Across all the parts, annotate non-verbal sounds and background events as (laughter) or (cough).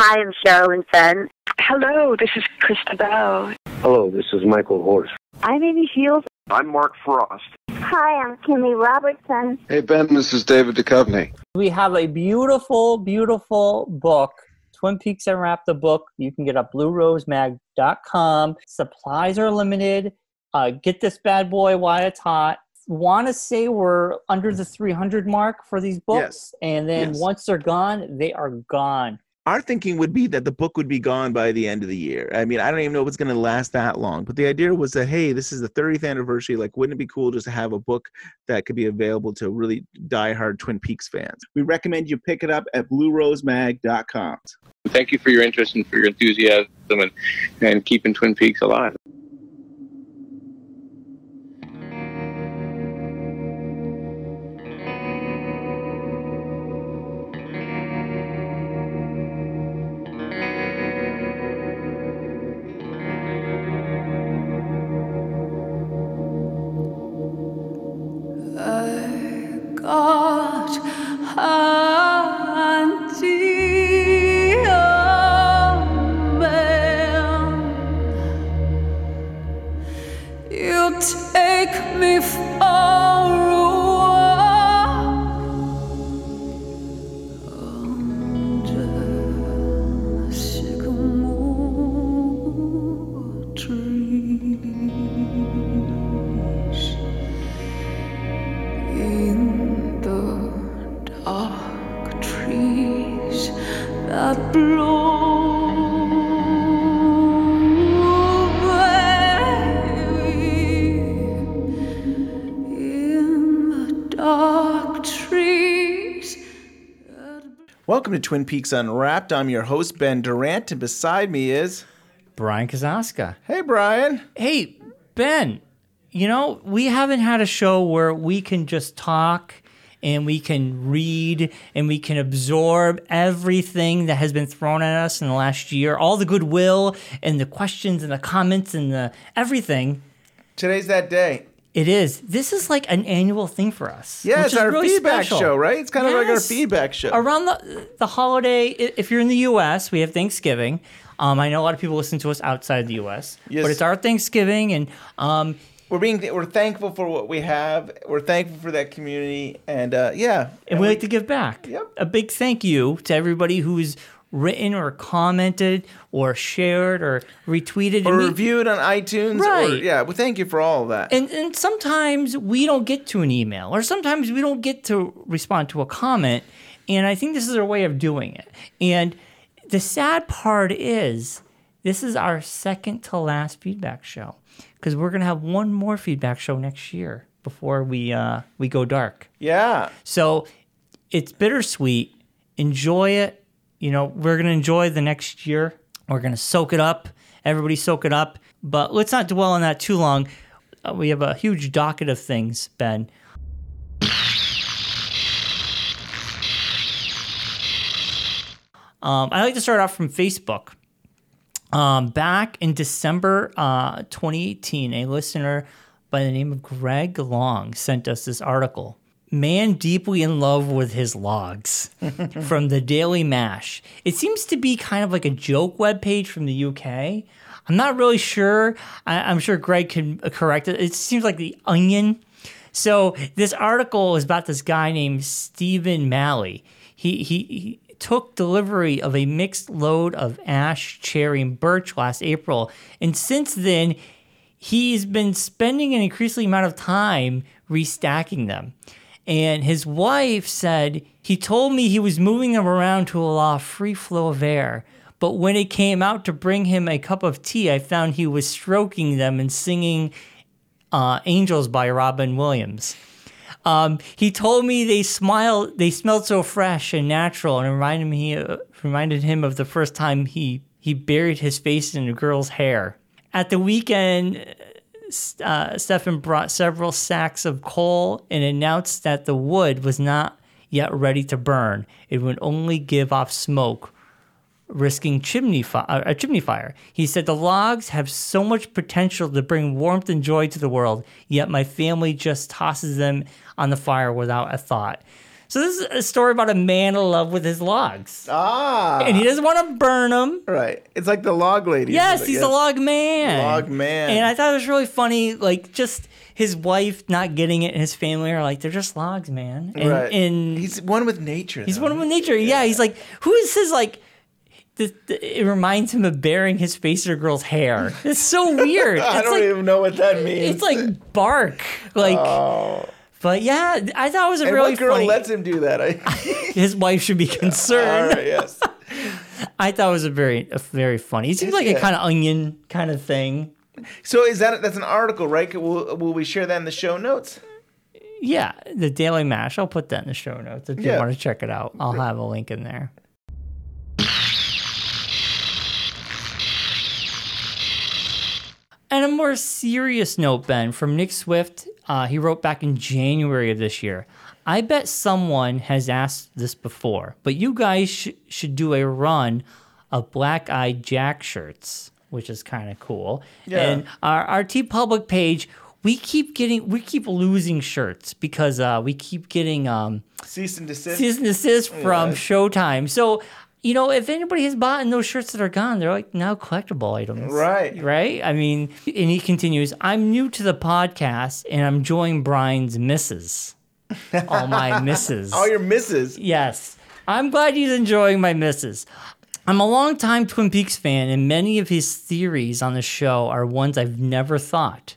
Hi, I'm Sherilyn Fenn. Hello, this is Chrysta Bell. Hello, this is Michael Horse. I'm Amy Shiels. I'm Mark Frost. Hi, I'm Kimmy Robertson. Hey, Ben, this is David Duchovny. We have a beautiful, beautiful book. Twin Peaks Unwrapped the book. You can get at bluerosemag.com. Supplies are limited. Uh, get this bad boy while it's hot. Want to say we're under the 300 mark for these books. Yes. And then Yes. once they're gone, they are gone. Our thinking would be that the book would be gone by the end of the year. I mean, I don't even know if it's going to last that long. But the idea was that, hey, this is the 30th anniversary. Like, wouldn't it be cool just to have a book that could be available to really diehard Twin Peaks fans? We recommend you pick it up at bluerosemag.com. Thank you for your interest and for your enthusiasm and, and keeping Twin Peaks alive. You take me far Welcome to Twin Peaks Unwrapped. I'm your host, Ben Durant, and beside me is Brian Kazaska. Hey, Brian. Hey, Ben, you know, we haven't had a show where we can just talk and we can read and we can absorb everything that has been thrown at us in the last year, all the goodwill and the questions and the comments and the everything. Today's that day. It is. This is like an annual thing for us. Yeah, it's our really feedback special. show, right? It's kind of like our feedback show. Around the the holiday, if you're in the U.S., we have Thanksgiving. Um, I know a lot of people listen to us outside the U.S., Yes. but it's our Thanksgiving, and um, we're being we're thankful for what we have. We're thankful for that community, and uh, yeah, and we like to give back. Yep. A big thank you to everybody who's written or commented or shared or retweeted or and we- reviewed on iTunes. Or, Right. yeah, well, thank you for all of that. And and sometimes we don't get to an email, or sometimes we don't get to respond to a comment. And I think this is our way of doing it. And the sad part is, this is our second to last feedback show because we're gonna have one more feedback show next year before we uh, we go dark. yeah, So it's bittersweet. Enjoy it. You know, we're going to enjoy the next year. We're going to soak it up. Everybody soak it up. But let's not dwell on that too long. Uh, we have a huge docket of things, Ben. Um, I like to start off from Facebook. Um, back in December uh, 2018, a listener by the name of Greg Long sent us this article. Man deeply in love with his logs (laughs) from the Daily Mash. It seems to be kind of like a joke webpage from the UK. I'm not really sure. I, I'm sure Greg can correct it. It seems like the Onion. So this article is about this guy named Stephen Malley. He he, he took delivery of a mixed load of ash, cherry, and birch last April, and since then he's been spending an increasing amount of time restacking them. And his wife said he told me he was moving them around to allow free flow of air. But when it came out to bring him a cup of tea, I found he was stroking them and singing uh, "Angels" by Robin Williams. Um, he told me they smiled, they smelled so fresh and natural, and reminded me uh, reminded him of the first time he he buried his face in a girl's hair. At the weekend, uh, Stefan brought several sacks of coal and announced that the wood was not yet ready to burn. It would only give off smoke risking chimney fi- uh, a chimney fire. He said the logs have so much potential to bring warmth and joy to the world, yet my family just tosses them on the fire without a thought. So this is a story about a man in love with his logs, Ah, and he doesn't want to burn them. right. It's like the log lady. Yes, he's a log man. Log man. And I thought it was really funny, like just his wife not getting it, and his family are like, they're just logs, man. And, right. and he's one with nature. He's though. one with nature. Yeah, he's like, who is his like? It reminds him of burying his spacer girl's hair. It's so weird. (laughs) I it's don't like even know what that means. it's like bark. Like, but yeah, I thought it was a and really what girl funny. lets him do that? I, (laughs) his wife should be (laughs) concerned. right, yes. (laughs) I thought it was a very, a very funny. He seems like a kind of onion kind of thing. So is that that's an article, right? Will will we share that in the show notes? Yeah, the Daily Mash. I'll put that in the show notes if you Yeah. want to check it out. I'll have a link in there. And a more serious note, Ben, from Nick Swift. Uh, he wrote back in January of this year. I bet someone has asked this before, but you guys sh- should do a run of Black Eyed Jack shirts, which is kind of cool. Yeah. And our, our TeePublic page, we keep getting, we keep losing shirts because uh, we keep getting um, Cease and desist. cease and desist from Yeah. Showtime. So, you know, if anybody has bought in those shirts that are gone, they're like now collectible items. Right. Right? I mean, and he continues, I'm new to the podcast and I'm enjoying Brian's misses. (laughs) All my misses. All your misses. Yes. I'm glad he's enjoying my misses. I'm a longtime Twin Peaks fan, and many of his theories on the show are ones I've never thought.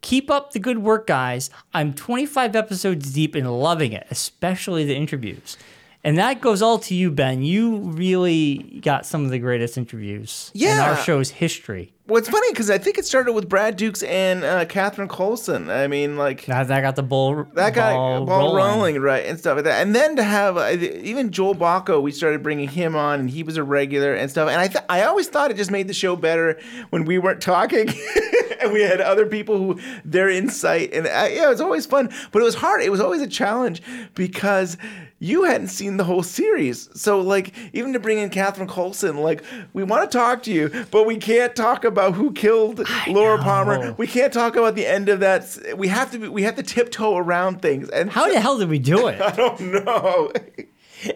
Keep up the good work, guys. I'm 25 episodes deep and loving it, especially the interviews. And that goes all to you, Ben. You really got some of the greatest interviews in our show's history. Well, it's funny because I think it started with Brad Dukes and uh, Catherine Coulson. I mean, like That, that got the bull, that guy ball, ball, rolling. rolling. right, and stuff like that. And then to have uh, even Joel Bocko, we started bringing him on, and he was a regular and stuff. And I th- I always thought it just made the show better when we weren't talking, (laughs) and we had other people who their insight. And uh, yeah, it was always fun, but it was hard. It was always a challenge because you hadn't seen the whole series. So like even to bring in Catherine Coulson, like we want to talk to you, but we can't talk about who killed Laura Palmer. We can't talk about the end of that. We have to be, we have to tiptoe around things. And How the hell did we do it? (laughs) I don't know.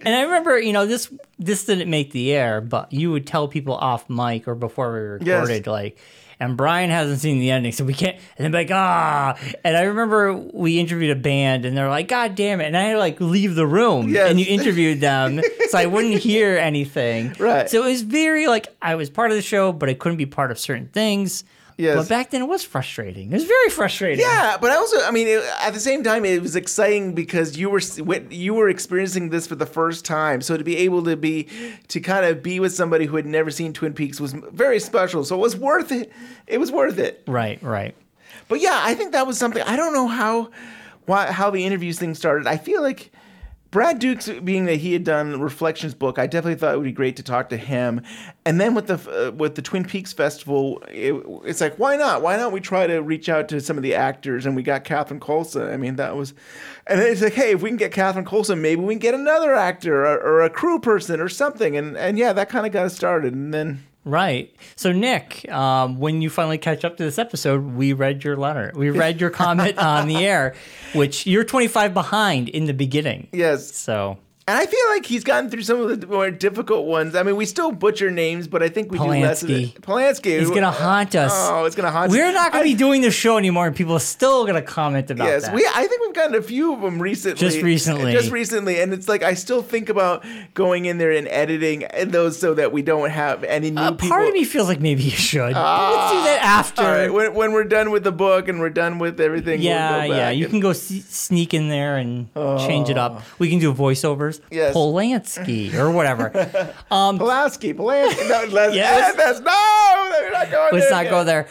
And I remember, you know, this this didn't make the air, but you would tell people off mic or before we Yes. recorded, like, and Brian hasn't seen the ending, so we can't. And they're like, ah. And I remember we interviewed a band, and they're like, God damn it! And I had to like leave the room, Yes. and you interviewed them, (laughs) so I wouldn't hear anything. Right. So it was very like I was part of the show, but I couldn't be part of certain things. Yes. But back then it was frustrating. It was very frustrating. Yeah, but I also, I mean, it, at the same time, it was exciting because you were you were experiencing this for the first time. So to be able to be to kind of be with somebody who had never seen Twin Peaks was very special. So it was worth it. It was worth it. Right. Right. But yeah, I think that was something. I don't know how why how the interviews thing started. I feel like Brad Dukes, being that he had done Reflections book, I definitely thought it would be great to talk to him. And then with the uh, with the Twin Peaks Festival, it, it's like why not? Why not we try to reach out to some of the actors? And we got Catherine Coulson. I mean, that was, and then it's like, hey, if we can get Catherine Coulson, maybe we can get another actor or, or a crew person or something. And and yeah, that kind of got us started. And then Right. So, Nick, um, when you finally catch up to this episode, we read your letter. We (laughs) read your comment on the air, which you're 25 behind in the beginning. yes, So, And I feel like he's gotten through some of the more difficult ones. I mean, we still butcher names, but I think we do less of Polanski. it. Polanski. it's going to haunt us. Oh, it's going to haunt us. We're us. not going I- to be doing the show anymore, and people are still going to comment about Yes, that. we. I think we've gotten a few of them recently. Just recently. Just recently, and it's like I still think about going in there and editing those so that we don't have any new uh, people. part of me feels like maybe you should. Let's do that after. All right, when, when we're done with the book and we're done with everything, yeah, we'll go yeah. You and- can go see, sneak in there and change it up. We can do voiceovers. Yes. Polanski or whatever. (laughs) Pulaski, Polanski. No, let's, (laughs) Yes. that's no. We're not going Let's there not yet. go there.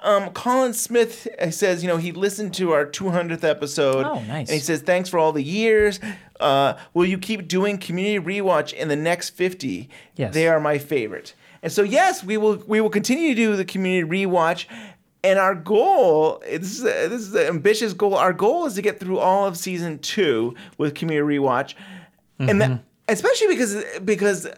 Um, Colin Smith says, you know, he listened to our 200th episode. Oh, nice. And he says, thanks for all the years. Uh, will you keep doing community rewatch in the next 50? Yes. They are my favorite. And so, yes, we will. We will continue to do the community rewatch. And our goal, this is, a, this is an ambitious goal. Our goal is to get through all of season two with community rewatch, and that, mm-hmm. especially because because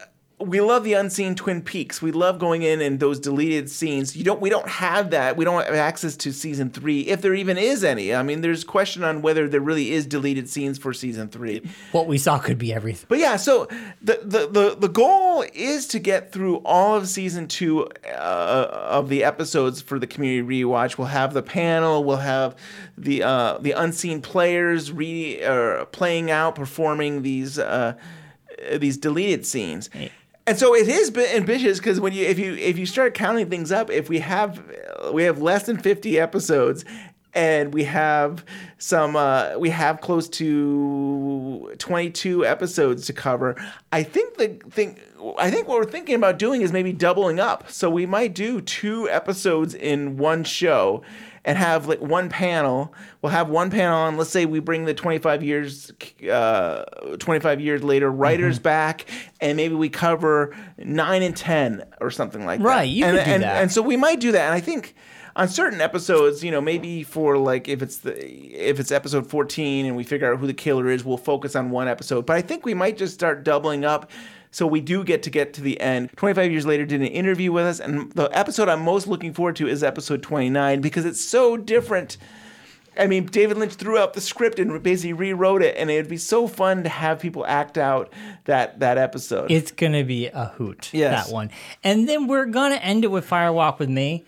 we love the unseen Twin Peaks. We love going in and those deleted scenes. You don't. We don't have that. We don't have access to season three, if there even is any. I mean, there's question on whether there really is deleted scenes for season three. What we saw could be everything. But yeah, so the the the, the goal is to get through all of season two uh, of the episodes for the community rewatch. We'll have the panel. We'll have the uh, the unseen players re uh, playing out, performing these uh, these deleted scenes. And so it is ambitious because when you if you if you start counting things up, if we have we have less than fifty episodes, and we have some uh, we have close to 22 episodes to cover i think the thing i think what we're thinking about doing is maybe doubling up. So we might do two episodes in one show and have like one panel. We'll have one panel on let's say we bring the 25 years uh, 25 years later writers back and maybe we cover 9 and 10 or something like that. Right, you and, could do and, that. and so we might do that. And i think on certain episodes, you know, maybe for like if it's the if it's episode 14 and we figure out who the killer is, we'll focus on one episode. But I think we might just start doubling up so we do get to get to the end. 25 years later did an interview with us and the episode I'm most looking forward to is episode 29 because it's so different. I mean, David Lynch threw out the script and basically rewrote it, and it'd be so fun to have people act out that that episode. It's gonna be a hoot. Yes. that one. And then we're gonna end it with Fire Walk with Me.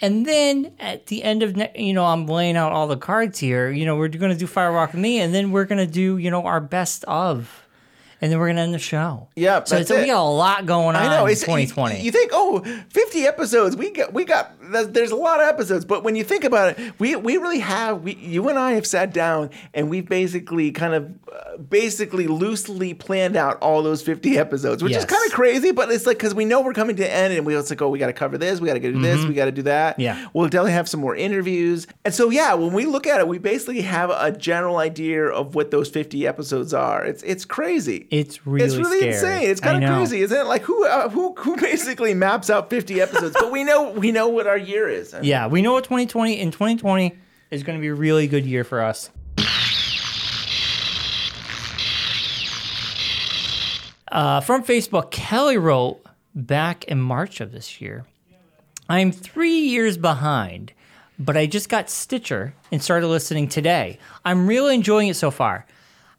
And then at the end of ne- you know, I'm laying out all the cards here. You know, we're gonna do Fire Walk with Me, and then we're gonna do you know our best of, and then we're gonna end the show. Yeah, so we got a lot going on. I know in it's 2020. You, you think, oh, 50 episodes. We got, we got. there's- a lot of episodes, but when you think about it, we we really have. We, you and I have sat down and we've basically kind of, uh, basically loosely planned out all those 50 episodes, which Yes. is kind of crazy. But it's like because we know we're coming to the end, and we it's like, oh, we got to cover this, we got to do this, we got to do that. Mm-hmm. Yeah. we'll definitely have some more interviews, and so yeah, when we look at it, we basically have a general idea of what those 50 episodes are. It's it's crazy. It's really It's really scary. insane. It's kind of crazy, isn't it? Like who uh, who who basically maps out 50 episodes? but we know we know what our year is. I mean, Yeah, we know what 2020 and 2020 is going to be a really good year for us. Uh, from Facebook, Kelly wrote back in March of this year I'm three years behind, but I just got Stitcher and started listening today. I'm really enjoying it so far.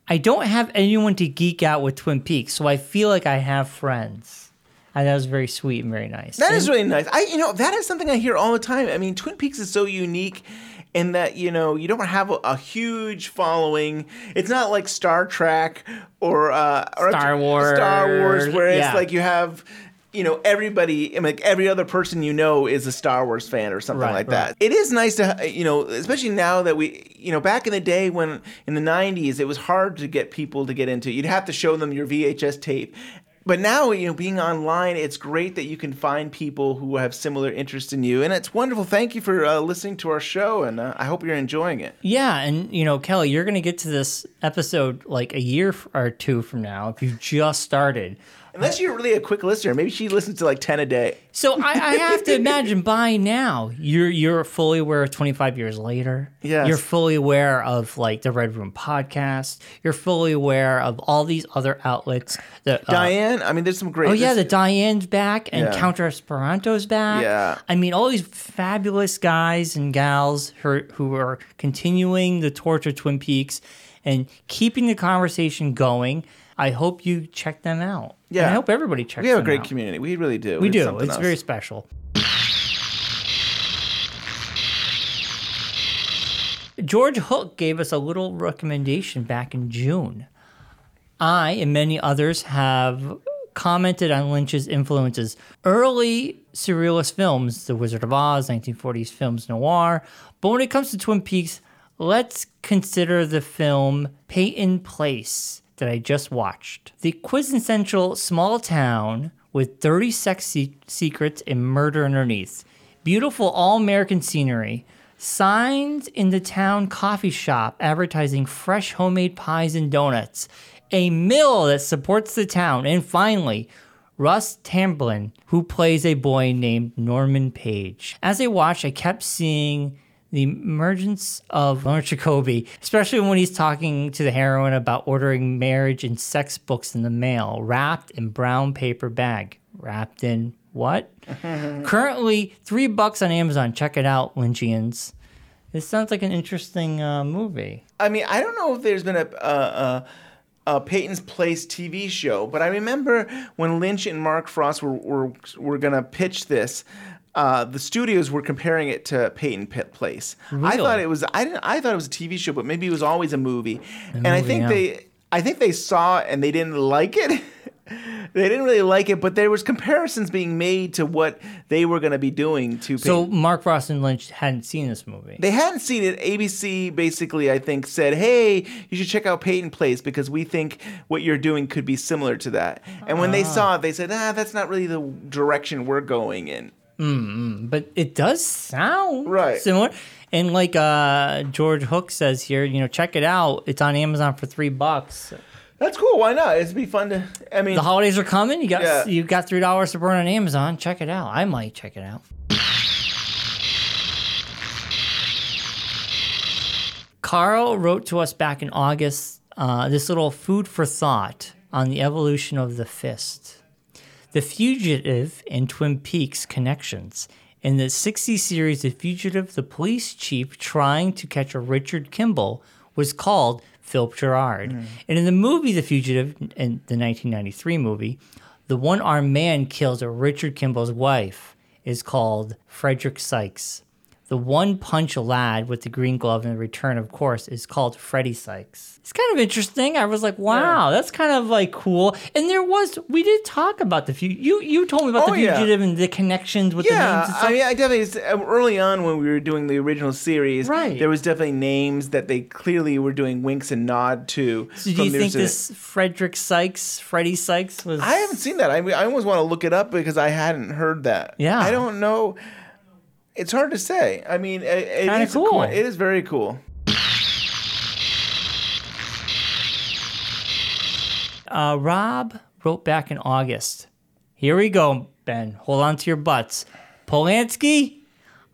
I don't have anyone to geek out with Twin Peaks, so I feel like I have friends. And that was very sweet and very nice. That is really nice. I you know that is something I hear all the time. I mean, Twin Peaks is so unique in that you know you don't have a, a huge following. It's not like Star Trek or uh, or Star Wars. Star Wars, where it's Yeah. like you have. You know, everybody, I mean, like every other person you know is a Star Wars fan or something Right, like right. that. It is nice to, you know, especially now that we, you know, back in the day when in the 90s, it was hard to get people to get into. You'd have to show them your VHS tape. But now, you know, being online, it's great that you can find people who have similar interests in you. And it's wonderful. Thank you for uh, listening to our show. And uh, I hope you're enjoying it. Yeah, and you know, Kelly, you're going to get to this episode like a year or two from now if you just started. Unless you're really a quick listener, maybe she listens to like 10 a day. So I, I have to imagine by now you're you're fully aware of 25 years later. Yes. You're fully aware of like the Red Room podcast. You're fully aware of all these other outlets. That, uh, Diane, I mean, there's some great. Oh yeah, the Diane's back and Yeah. Counter Esperanto's back. Yeah. I mean, all these fabulous guys and gals who, who are continuing the torch of Twin Peaks and keeping the conversation going. I hope you check them out. And Yeah. I hope everybody checks them out. we have a great out. community. We really do. We It's do. It's else. very special. George Hook gave us a little recommendation back in June. I and many others have commented on Lynch's influences. Early surrealist films, The Wizard of Oz, 1940s films noir. But when it comes to Twin Peaks, let's consider the film Peyton Place that I just watched. The quintessential small town with 30 sex se- secrets and murder underneath. Beautiful all American scenery. Signs in the town coffee shop advertising fresh homemade pies and donuts. A mill that supports the town. And finally, Russ Tamblyn, who plays a boy named Norman Page. As I watched, I kept seeing The emergence of Leonard Jacoby, especially when he's talking to the heroine about ordering marriage and sex books in the mail, wrapped in brown paper bag. Wrapped in what? (laughs) Currently, three bucks on Amazon. Check it out, Lynchians. This sounds like an interesting uh, movie. I mean, I don't know if there's been a, a, a, a Peyton's Place TV show, but I remember when Lynch and Mark Frost were were, were gonna pitch this. Uh, the studios were comparing it to Peyton Pit Place. I thought it was I didn't I thought it was a TV show, but maybe it was always a movie. and I think yeah. they I think they saw it and they didn't like it. (laughs) they didn't really like it, but there was comparisons being made to what they were going to be doing to. So Peyton. Mark Frost and Lynch hadn't seen this movie. They hadn't seen it. ABC basically, I think, said, "Hey, you should check out Peyton Place because we think what you're doing could be similar to that." And when they saw it, they said, "Ah, that's not really the direction we're going in." But it does sound Right. similar. And like uh, George Hook says here, you know, check it out. It's on Amazon for three bucks. That's cool. Why not? It'd be fun to. I mean, The holidays are coming. You got Yeah. you got three dollars to burn on Amazon. Check it out. I might check it out. Carl wrote to us back in August uh, this little food for thought on the evolution of the fist. The Fugitive and Twin Peaks connections. In the 60s series, The Fugitive, the police chief trying to catch a Richard Kimball was called Philip Gerard. Mm. And in the movie The Fugitive, in the 1993 movie, the one armed man kills a Richard Kimball's wife is called Frederick Sykes. The one punch lad with the green glove in the return, of course, is called Freddie Sykes. It's kind of interesting. I was like, wow, that's kind of like cool. And there was, we did talk about the few. You you told me about Oh, the yeah. fugitive and the connections with the names yeah. I mean, I definitely uh, early on when we were doing the original series, Right. there was definitely names that they clearly were doing winks and nod to. so do you think this Frederick Sykes, Freddie Sykes was? I haven't seen that. I mean, I almost want to look it up because I hadn't heard that. Yeah. I don't know. It's hard to say. I mean, it, it Kinda cool. It is very cool. Uh, Rob wrote back in August. Here we go, Ben. Hold on to your butts. Polanski,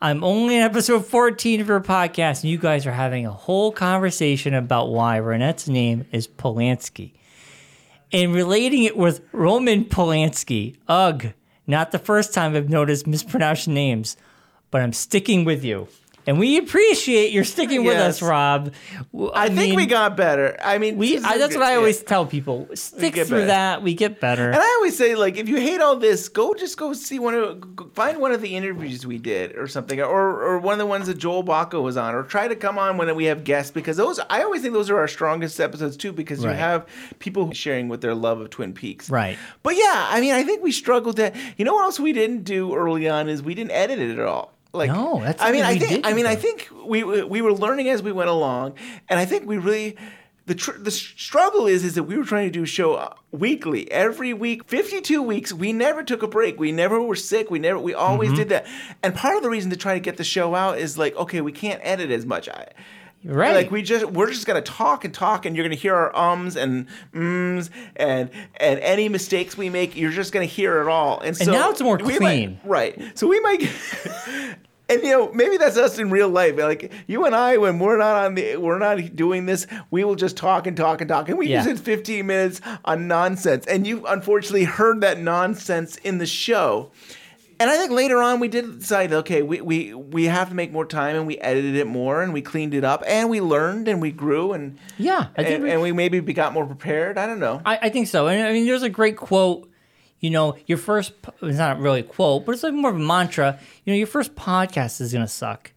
I'm only in episode 14 of your podcast, and you guys are having a whole conversation about why Ronette's name is Polanski. And relating it with Roman Polanski. Ugh, not the first time I've noticed mispronounced names, but I'm sticking with you. And we appreciate your sticking with Yes. us, Rob. I, think we got better. I mean, we. this I, that's good. what I Yeah. always tell people. Stick get through better. that, we get better. And I always say, like, if you hate all this, go just go see one of, go find one of the interviews we did or something, or or one of the ones that Joel Bocko was on, or try to come on when we have guests because those I always think those are our strongest episodes too because you have people sharing with their love of Twin Peaks. Right. But yeah, I mean, I think we struggled to. You know what else we didn't do early on is we didn't edit it at all. Like, No, that's I mean, I think. I mean, I think we we were learning as we went along, and I think we really. The, tr- the struggle is is that we were trying to do a show uh, weekly every week 52 weeks we never took a break we never were sick we never we always Mm-hmm. did that and part of the reason to try to get the show out is like okay we can't edit as much I, Right. like we just we're just gonna talk and talk, and you're gonna hear our ums and ums and and any mistakes we make, you're just gonna hear it all. And so now it's more we might- clean. right? So we might. (laughs) And you know, maybe that's us in real life. Like you and I, when we're not on the, we're not doing this. We will just talk and talk and talk, and we Yeah. use it 15 minutes on nonsense. And you unfortunately heard that nonsense in the show. And I think later on we did decide, okay, we, we, we have to make more time, and we edited it more, and we cleaned it up, and we learned, and we grew, and Yeah, I think and, we- and we maybe be- got more prepared. I don't know. I, I think so. And I mean, there's a great quote. You know, your first it's not really a quote, but it's like more of a mantra. You know, your first podcast is going to suck.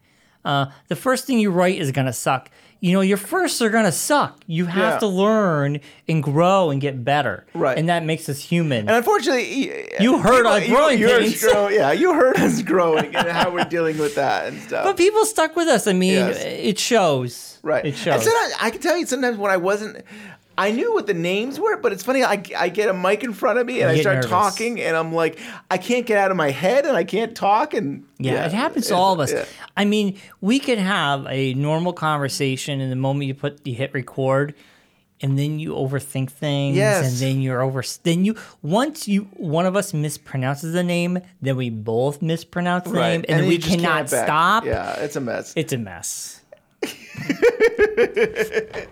Uh, the first thing you write is going to suck. You know, your firsts are to suck. You have Yeah. to learn and grow and get better. Right. And that makes us human. And unfortunately, You heard people- us growing you, grow, (laughs) yeah, you heard us growing and how we're dealing with that and stuff. but people stuck with us. I mean, Yes. it shows. Right. It And shows. sometimes I can tell you sometimes when I wasn't, I knew what the names were, but it's funny. I, I get a mic in front of me and I start nervous. talking, and I'm like, I can't get out of my head, and I can't talk, and Yeah, it happens to all of us. yeah. I mean, we could have a normal conversation, and the moment you put you hit record, and then you overthink things Yes. and then you're over then you once you one of us mispronounces the name then we both mispronounce the name and, then we cannot stop Yeah, it's a mess. it's a mess (laughs)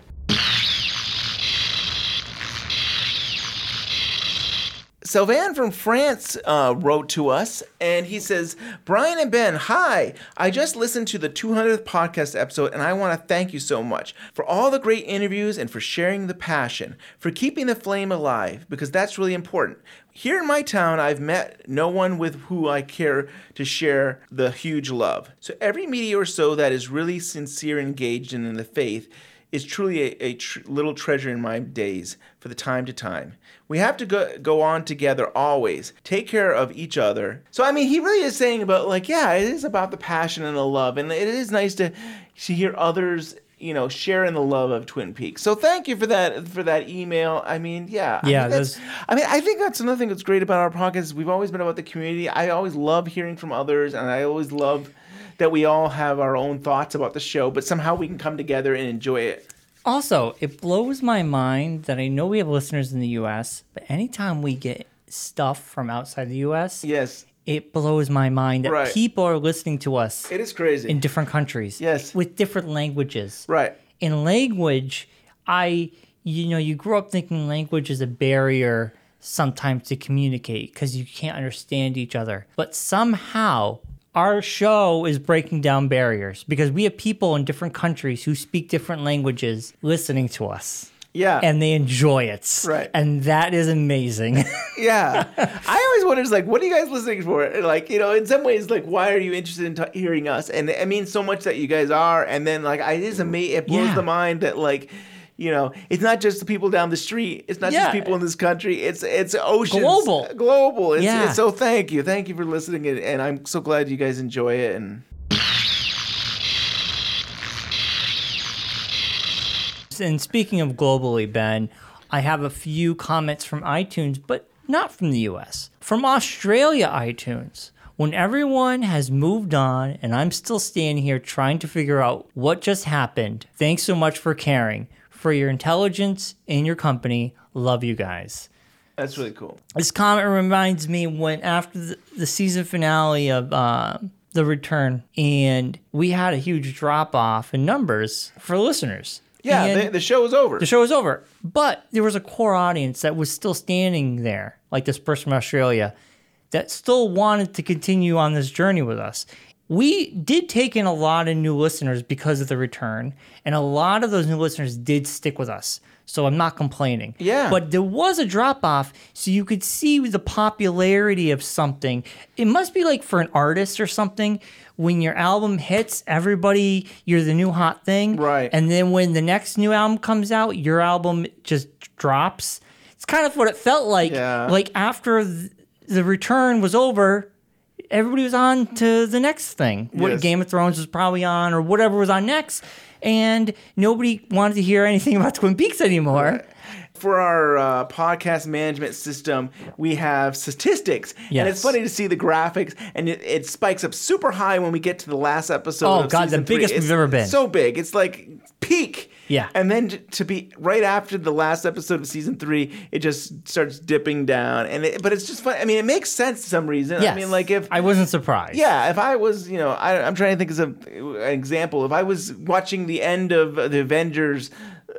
Sylvain from France uh, wrote to us and he says, Brian and Ben, hi. I just listened to the 200th podcast episode and I want to thank you so much for all the great interviews and for sharing the passion, for keeping the flame alive, because that's really important. Here in my town, I've met no one with who I care to share the huge love. So every media or so that is really sincere, engaged and in the faith is truly a, a tr- little treasure in my days for the time to time. We have to go, go on together always. Take care of each other. So, I mean, he really is saying about, like, yeah, it is about the passion and the love. And it is nice to, to hear others, you know, sharing the love of Twin Peaks. So, thank you for that for that email. I mean, yeah. I Yeah, mean, that's- those- I mean, I think that's another thing that's great about our podcast. We've always been about the community. I always love hearing from others, and I always love that we all have our own thoughts about the show, but somehow we can come together and enjoy it. Also, it blows my mind that I know we have listeners in the US, but anytime we get stuff from outside the US, Yes, it blows my mind that Right. people are listening to us it is crazy. in different countries. Yes. With different languages. right. In language, I you know, you grew up thinking language is a barrier sometimes to communicate because you can't understand each other. But somehow our show is breaking down barriers because we have people in different countries who speak different languages listening to us. Yeah. And they enjoy it. Right. And that is amazing. (laughs) yeah. I always wondered, like, what are you guys listening for? And, Like, you know, in some ways, like, why are you interested in t- hearing us? And it means so much that you guys are. And then, like, I, it is amazing. It blows Yeah. the mind that, like, you know, it's not just the people down the street. It's not Yeah. just people in this country. It's it's oceans. Global. Global. It's, Yeah. it's- so thank you. Thank you for listening. And, and I'm so glad you guys enjoy it. And And speaking of globally, Ben, I have a few comments from iTunes, but not from the US. From Australia iTunes. When everyone has moved on and I'm still standing here trying to figure out what just happened, thanks so much for caring, for your intelligence and your company. Love you guys. that's really cool. This comment reminds me when after the, the season finale of uh, The Return, and we had a huge drop off in numbers for listeners. Yeah, the, the show is over. the show was over. But there was a core audience that was still standing there, like this person from Australia, that still wanted to continue on this journey with us. We did take in a lot of new listeners because of the return, and a lot of those new listeners did stick with us. So I'm not complaining. Yeah. But there was a drop off, so you could see the popularity of something. It must be like for an artist or something. When your album hits, everybody, you're the new hot thing. Right. And then when the next new album comes out, your album just drops. It's kind of what it felt like. Yeah. Like after the return was over, everybody was on to the next thing. What Yes. Game of Thrones was probably on, or whatever was on next. And nobody wanted to hear anything (laughs) about Twin Peaks anymore. for our uh, podcast management system, we have statistics, and it's funny to see the graphics, and it, it spikes up super high when we get to the last episode. Oh, God, the three. biggest we've ever been. So big, it's like peak. Yeah. and then to be right after the last episode of season three, it just starts dipping down, and it, but it's just fun. I mean, it makes sense for some reason. Yes. I mean, like if I wasn't surprised. yeah, if I was, you know, I, I'm trying to think of an example. If I was watching the end of the Avengers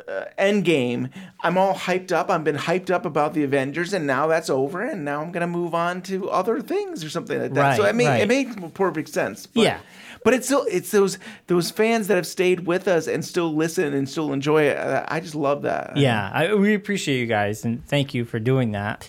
uh, Endgame, I'm all hyped up. I've been hyped up about the Avengers, and now that's over, and now I'm gonna move on to other things or something like that. so Right, I mean, right. it makes perfect sense. But, Yeah. But it's still it's those those fans that have stayed with us and still listen and still enjoy it. Uh, I just love that. Yeah, I, we appreciate you guys and thank you for doing that.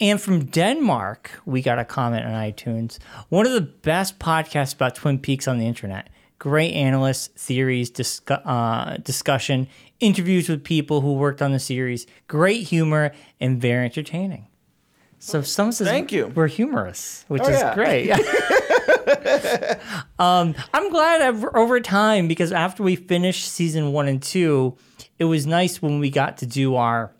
And from Denmark, we got a comment on iTunes. One of the best podcasts about Twin Peaks on the internet. Great analysts, theories, discu- uh, discussion, interviews with people who worked on the series. Great humor and very entertaining. So some says Thank you. we're humorous, which Oh, is yeah. great. (laughs) (laughs) (laughs) um, I'm glad over, over time because after we finished season one and two, it was nice when we got to do our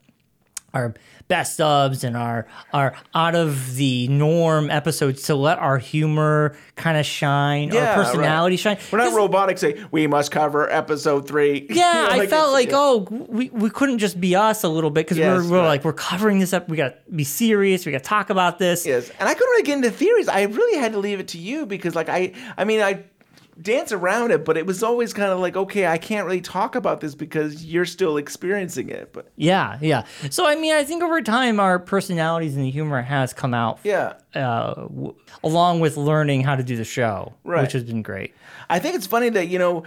our best ofs and our our out of the norm episodes to let our humor kind of shine, Yeah, our right. personality shine. We're not robotic. Say we must cover episode three. (laughs) Yeah, know, I felt like yeah. oh we, we couldn't just be us a little bit because Yes, we're, we're right. like we're covering this up. We got to be serious. We got to talk about this. Yes, and I couldn't really get into theories. I really had to leave it to you because, like, I, I mean, I dance around it, but it was always kind of like, okay, I can't really talk about this because you're still experiencing it. But Yeah, yeah. So I mean, I think over time our personalities and the humor has come out. yeah, Uh, w- along with learning how to do the show, Right. which has been great. I think it's funny that you know.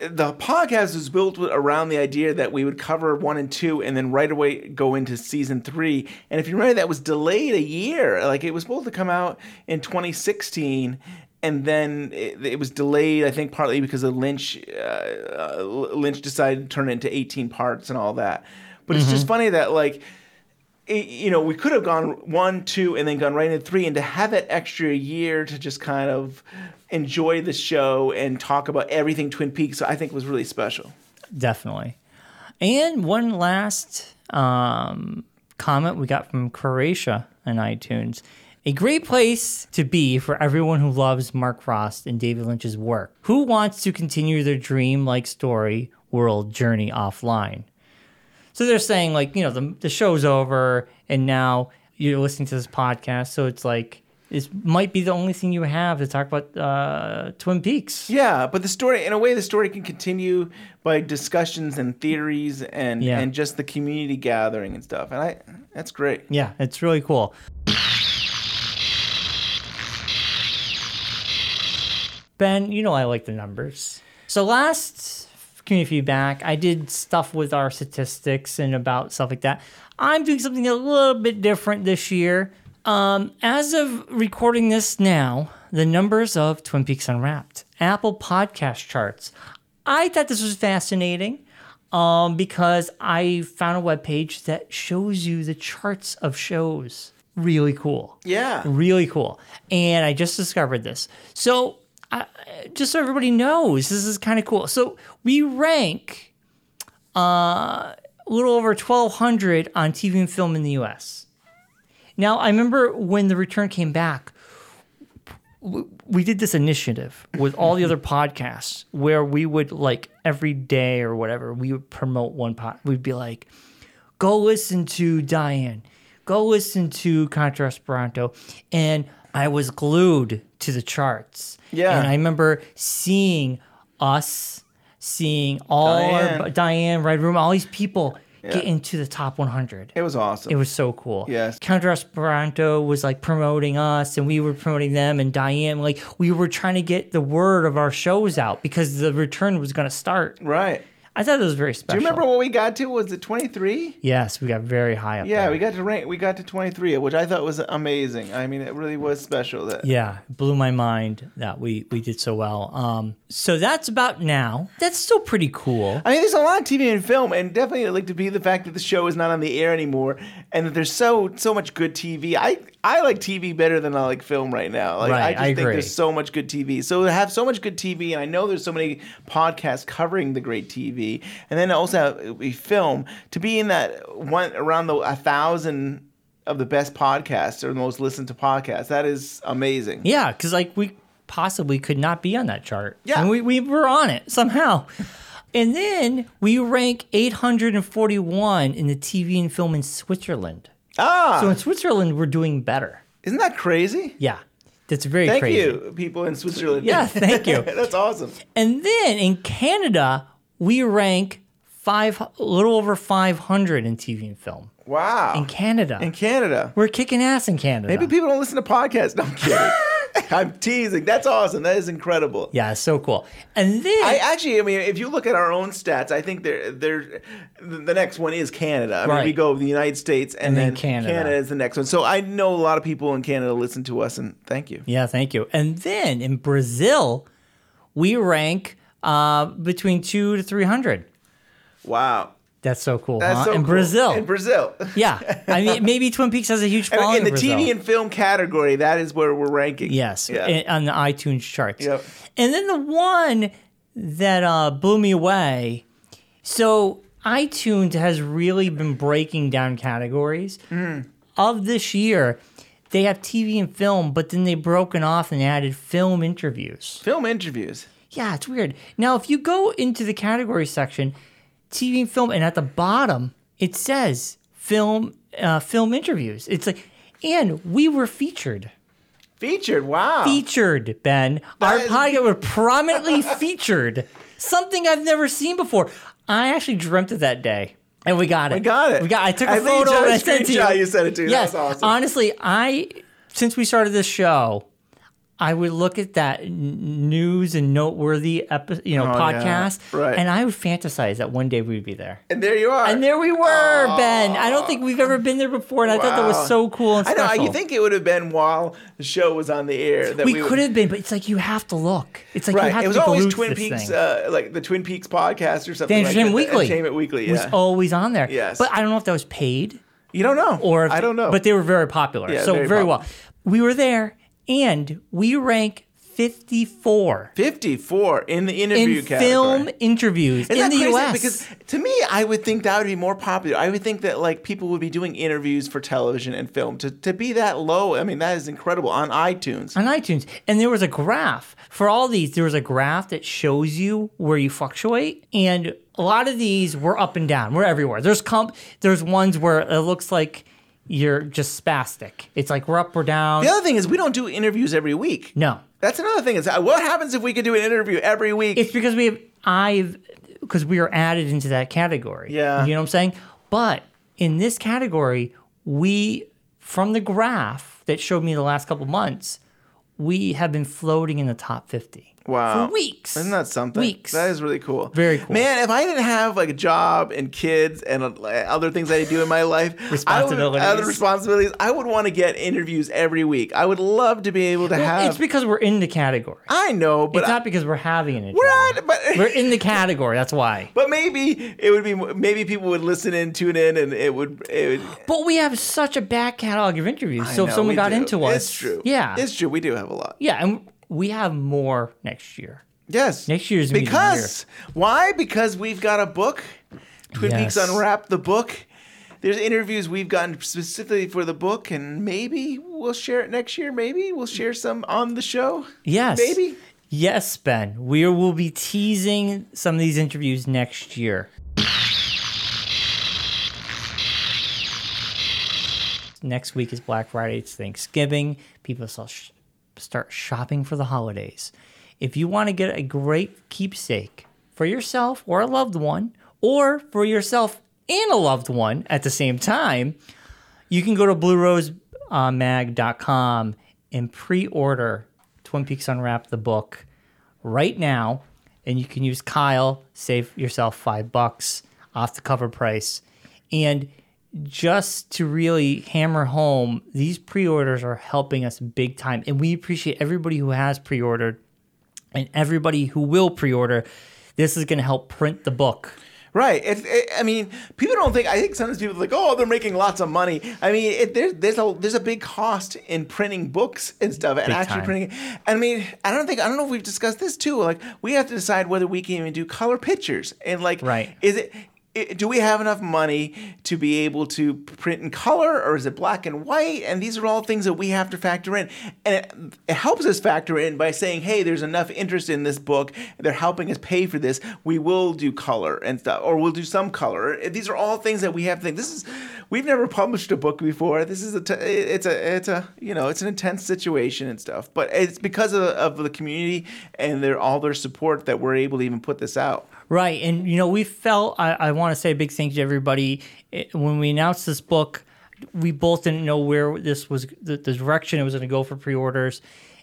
The podcast was built around the idea that we would cover one and two and then right away go into season three. And if you remember, that was delayed a year. Like it was supposed to come out in 2016 and then it, it was delayed. I think partly because of Lynch. Uh, uh, Lynch decided to turn it into 18 parts and all that. But it's just funny that like it- you know, we could have gone one, two, and then gone right into three, and to have that extra year to just kind of enjoy the show and talk about everything Twin Peaks, I think was really special. Definitely. And one last um, comment we got from Croatia on iTunes. A great place to be for everyone who loves Mark Frost and David Lynch's work. Who wants to continue their dream like story world journey offline? So they're saying, like, you know, the, the show's over and now you're listening to this podcast. So it's like, this might be the only thing you have to talk about uh, Twin Peaks. Yeah, but the story, in a way, the story can continue by discussions and theories and Yeah. and just the community gathering and stuff. And I, that's great. Yeah, it's really cool. Ben, you know I like the numbers. So last community feedback, I did stuff with our statistics and about stuff like that. I'm doing something a little bit different this year. Um, as of recording this now, the numbers of Twin Peaks Unwrapped, Apple Podcast charts. I thought this was fascinating um, because I found a webpage that shows you the charts of shows. Really cool. Yeah. Really cool. And I just discovered this. So, I, just so everybody knows, this is kind of cool. So, we rank uh, a little over 1,200 on TV and film in the US. Now, I remember when The Return came back, we did this initiative with all the other podcasts where we would, like, every day or whatever, we would promote one pod. We'd be like, go listen to Diane, go listen to Counter Esperanto. And I was glued to the charts. Yeah. And I remember seeing us, seeing all Diane. our Diane, Red Room, all these people get into the top 100. It was awesome. It was so cool. Yes. Counter Esperanto was like promoting us and we were promoting them and Diane, like we were trying to get the word of our shows out because the return was going to start. right. I thought it was very special. Do you remember what we got to? Was it 23? Yes, we got very high up Yeah, there. we got to rank. We got to 23, which I thought was amazing. I mean, it really was special. That Yeah, it blew my mind that we we did so well. Um, so that's about now. That's still pretty cool. I mean, there's a lot of TV and film, and definitely I'd like to be the fact that the show is not on the air anymore, and that there's so so much good TV. I I like TV better than I like film right now. Like I just I think agree. there's so much good TV. So to have so much good TV, and I know there's so many podcasts covering the great TV, and then also have we film to be in that one around the a thousand of the best podcasts or the most listened to podcasts. That is amazing. Yeah, because like we possibly could not be on that chart. Yeah. and we we were on it somehow. And then we rank 841 in the TV and film in Switzerland. Ah, So in Switzerland, we're doing better. isn't that crazy? Yeah, that's very Thank crazy. you, people in Switzerland. Yeah, thank you. (laughs) That's awesome. And then in Canada, we rank five, a little over 500 in TV and film. Wow. In Canada, in Canada. we're kicking ass in Canada. Maybe people don't listen to podcasts. No, I'm kidding. (laughs) (laughs) I'm teasing. That's awesome. That is incredible. yeah, so cool. And then I actually, I mean, if you look at our own stats, I think they're, they're, the next one is Canada. I mean, Right. we go the United States and, And then then, Canada. Canada. is the next one. So I know a lot of people in Canada listen to us, and thank you. Yeah, thank you. And then in Brazil, we rank uh, between two to three hundred. Wow. That's so cool, That's huh? so in cool. Brazil. In Brazil. (laughs) yeah, I mean, maybe Twin Peaks has a huge following in the Brazil. TV and film category, that is where we're ranking. yes, Yeah. in- on the iTunes charts. Yep. And then the one that uh, blew me away. So iTunes has really been breaking down categories of this year. They have TV and film, but then they've broken off and added film interviews. Film interviews. Yeah, it's weird. Now, if you go into the category section, TV and film, and at the bottom it says film uh, film interviews. It's like, and we were featured. Featured. Wow. Featured, Ben. Our is- podcast were prominently (laughs) featured. Something I've never seen before. I actually dreamt of that day. And we got it. We got it. We got. I took a I photo and I sent it to you. you sent it to me. Yes. That's awesome. Honestly, I since we started this show, I would look at that news and noteworthy epi- you know, Oh, yeah. podcast, Right. and I would fantasize that one day we'd be there. And there you are. And there we were, Ben. I don't think we've ever been there before, and I thought that was so cool and I know. You think it would have been while the show was on the air that we, we would- could have been, but it's like you have to look. It's like you right. have It was to always Twin Peaks, uh, like the Twin Peaks podcast or something. like Entertainment. Weekly. Entertainment Weekly. It was always on there. Yes. But I don't know if that was paid you don't know, or if, I don't know. But they were very popular. Yeah, so very very, popular. well. We were there, and we rank 54 54 in the interview in category. film interviews Isn't in the? U.S. Because to me, I would think that would be more popular. I would think that like people would be doing interviews for television and film to, to be that low. I mean, that is incredible on iTunes. on iTunes. And there was a graph for all these. There was a graph that shows you where you fluctuate, and a lot of these were up and down. We're everywhere. There's comp. There's ones where it looks like you're just spastic. It's like we're up or down. The other thing is we don't do interviews every week. No, That's another thing. Is uh, what happens if we could do an interview every week? it's because we have I've because we are added into that category. Yeah. you know what I'm saying. But in this category, we from the graph that showed me the last couple months, we have been floating in the top 50. Wow. for weeks. Isn't that something? Weeks. That is really cool. Very cool. Man, if I didn't have like a job and kids and uh, other things I do in my life, I would- Responsibilities. other responsibilities, I would want to get interviews every week. I would love to be able to Well, have. it's because we're in the category. I know, but it's I- not because we're having an we're interview. on, but (laughs) We're in the category. That's why. But maybe it would be maybe people would listen in, tune in, and it would it would. But we have such a back catalog of interviews. I so if someone we got do. into us, it's true. Yeah, it's true. We do have a lot. yeah, and we have more next year. Yes, Next year's gonna be the because why? Because we've got a book, Twin Peaks Unwrapped, the book. There's interviews we've gotten specifically for the book, and maybe we'll share it next year. Maybe we'll share some on the show. Yes, Maybe. Yes, Ben. We will be teasing some of these interviews next year. Next week is Black Friday. It's Thanksgiving. People sh- start shopping for the holidays. If you want to get a great keepsake for yourself or a loved one, or for yourself and a loved one at the same time, you can go to bluerosemag.com and pre-order Twin Peaks Unwrapped the book right now, and you can use Kyle, save yourself five bucks off the cover price. And just to really hammer home, these pre-orders are helping us big time, and we appreciate everybody who has pre-ordered and everybody who will pre-order. This is going to help print the book. Right. It, it, I mean, people don't think. I think sometimes people are like, "Oh, they're making lots of money." I mean, it, there's there's a there's a big cost in printing books and stuff, and Big actually time. printing. I mean, I don't think I don't know if we've discussed this too. Like, we have to decide whether we can even do color pictures, and like, Right. is it? Do we have enough money to be able to print in color, or is it black and white? And these are all things that we have to factor in, and it, it helps us factor in by saying, "Hey, there's enough interest in this book. They're helping us pay for this. We will do color and stuff, or we'll do some color." These are all things that we have to think. This is we've never published a book before. This is a t- it's a it's a you know it's an intense situation and stuff, but it's because of, of the community and their all their support that we're able to even put this out. Right. And, you know, we felt, I, I want to say a big thank you to everybody. When we announced this book, we both didn't know where this was, the, the direction it was going to go for pre orders.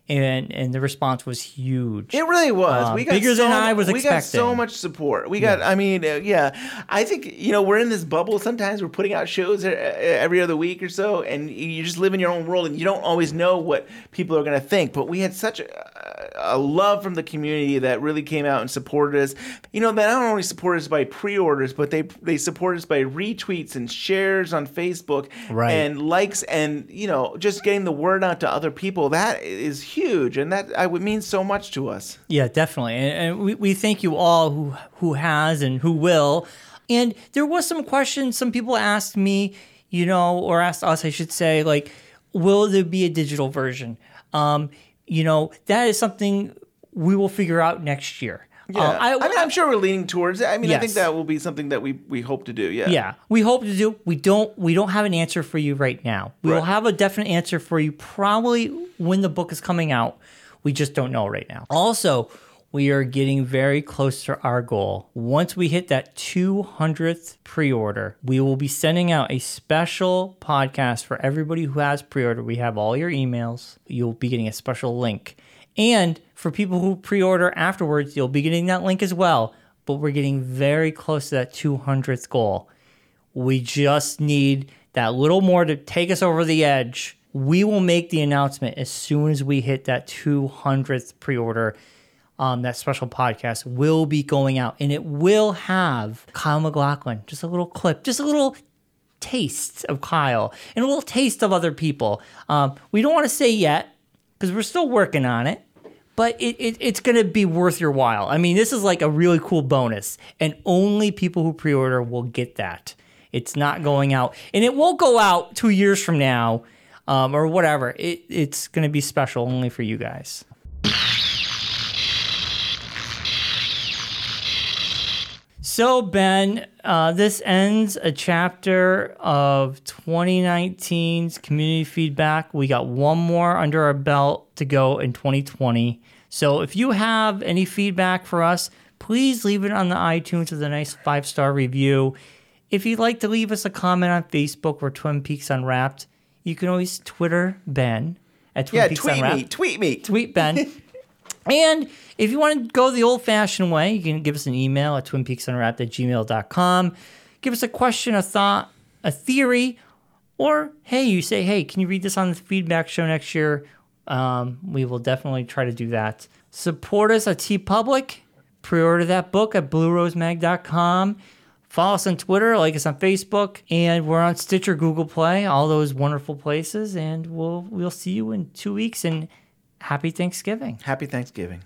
And, and the response was huge. It really was. Uh, we got bigger so, than I was we got so much support. We got. I mean, uh, yeah. I think you know we're in this bubble. Sometimes we're putting out shows uh, every other week or so, and you just live in your own world, and you don't always know what people are going to think. But we had such a, a love from the community that really came out and supported us. You know, they not only support us by pre-orders, but they they support us by retweets and shares on Facebook, Right. and likes, and you know, just getting the word out to other people. That is huge, and that I would mean so much to us. Yeah, definitely. And, and we, we thank you all who who has and who will. And there was some questions. Some people asked me, you know, or asked us, I should say, like, will there be a digital version? Um, you know, that is something we will figure out next year. Yeah, Uh, I, mean, I'm sure we're leaning towards it. I mean, I think that will be something that we we hope to do. Yeah. yeah. We hope to do. We don't we don't have an answer for you right now. We will have a definite answer for you probably when the book is coming out. We just don't know right now. Also we are getting very close to our goal. Once we hit that 200th pre-order we will be sending out a special podcast for everybody who has pre order. we have all your emails. You'll be getting a special link. And for people who pre-order afterwards you'll be getting that link as well but we're getting very close to that 200th goal we just need that little more to take us over the edge. We will make the announcement as soon as we hit that 200th pre order. Um, that special podcast will be going out and it will have Kyle MacLachlan, just a little clip, just a little taste of Kyle and a little taste of other people. Um, we don't want to say yet because we're still working on it, but it, it, it's going to be worth your while. I mean, this is like a really cool bonus, and only people who pre order will get that. It's not going out, and it won't go out two years from now um, or whatever. It, it's going to be special only for you guys. So, Ben, uh, this ends a chapter of 2019's community feedback. We got one more under our belt to go in 2020. So, if you have any feedback for us, please leave it on the iTunes with a nice five star review. If you'd like to leave us a comment on Facebook or Twin Peaks Unwrapped, you can always Twitter Ben at Twin Yeah. Peaks Tweet Unwrapped me. Tweet me. tweet Ben. (laughs) and if you want to go the old fashioned way, you can give us an email at twinpeaksunwrapped at gmail.com. Give us a question, a thought, a theory, or hey, you say, hey, can you read this on the feedback show next year? Um, we will definitely try to do that. Support us at TeePublic. Pre order that book at bluerosemag.com. Follow us on Twitter, like us on Facebook, and we're on Stitcher, Google Play, all those wonderful places. And we'll we'll see you in two weeks. And happy Thanksgiving. Happy Thanksgiving.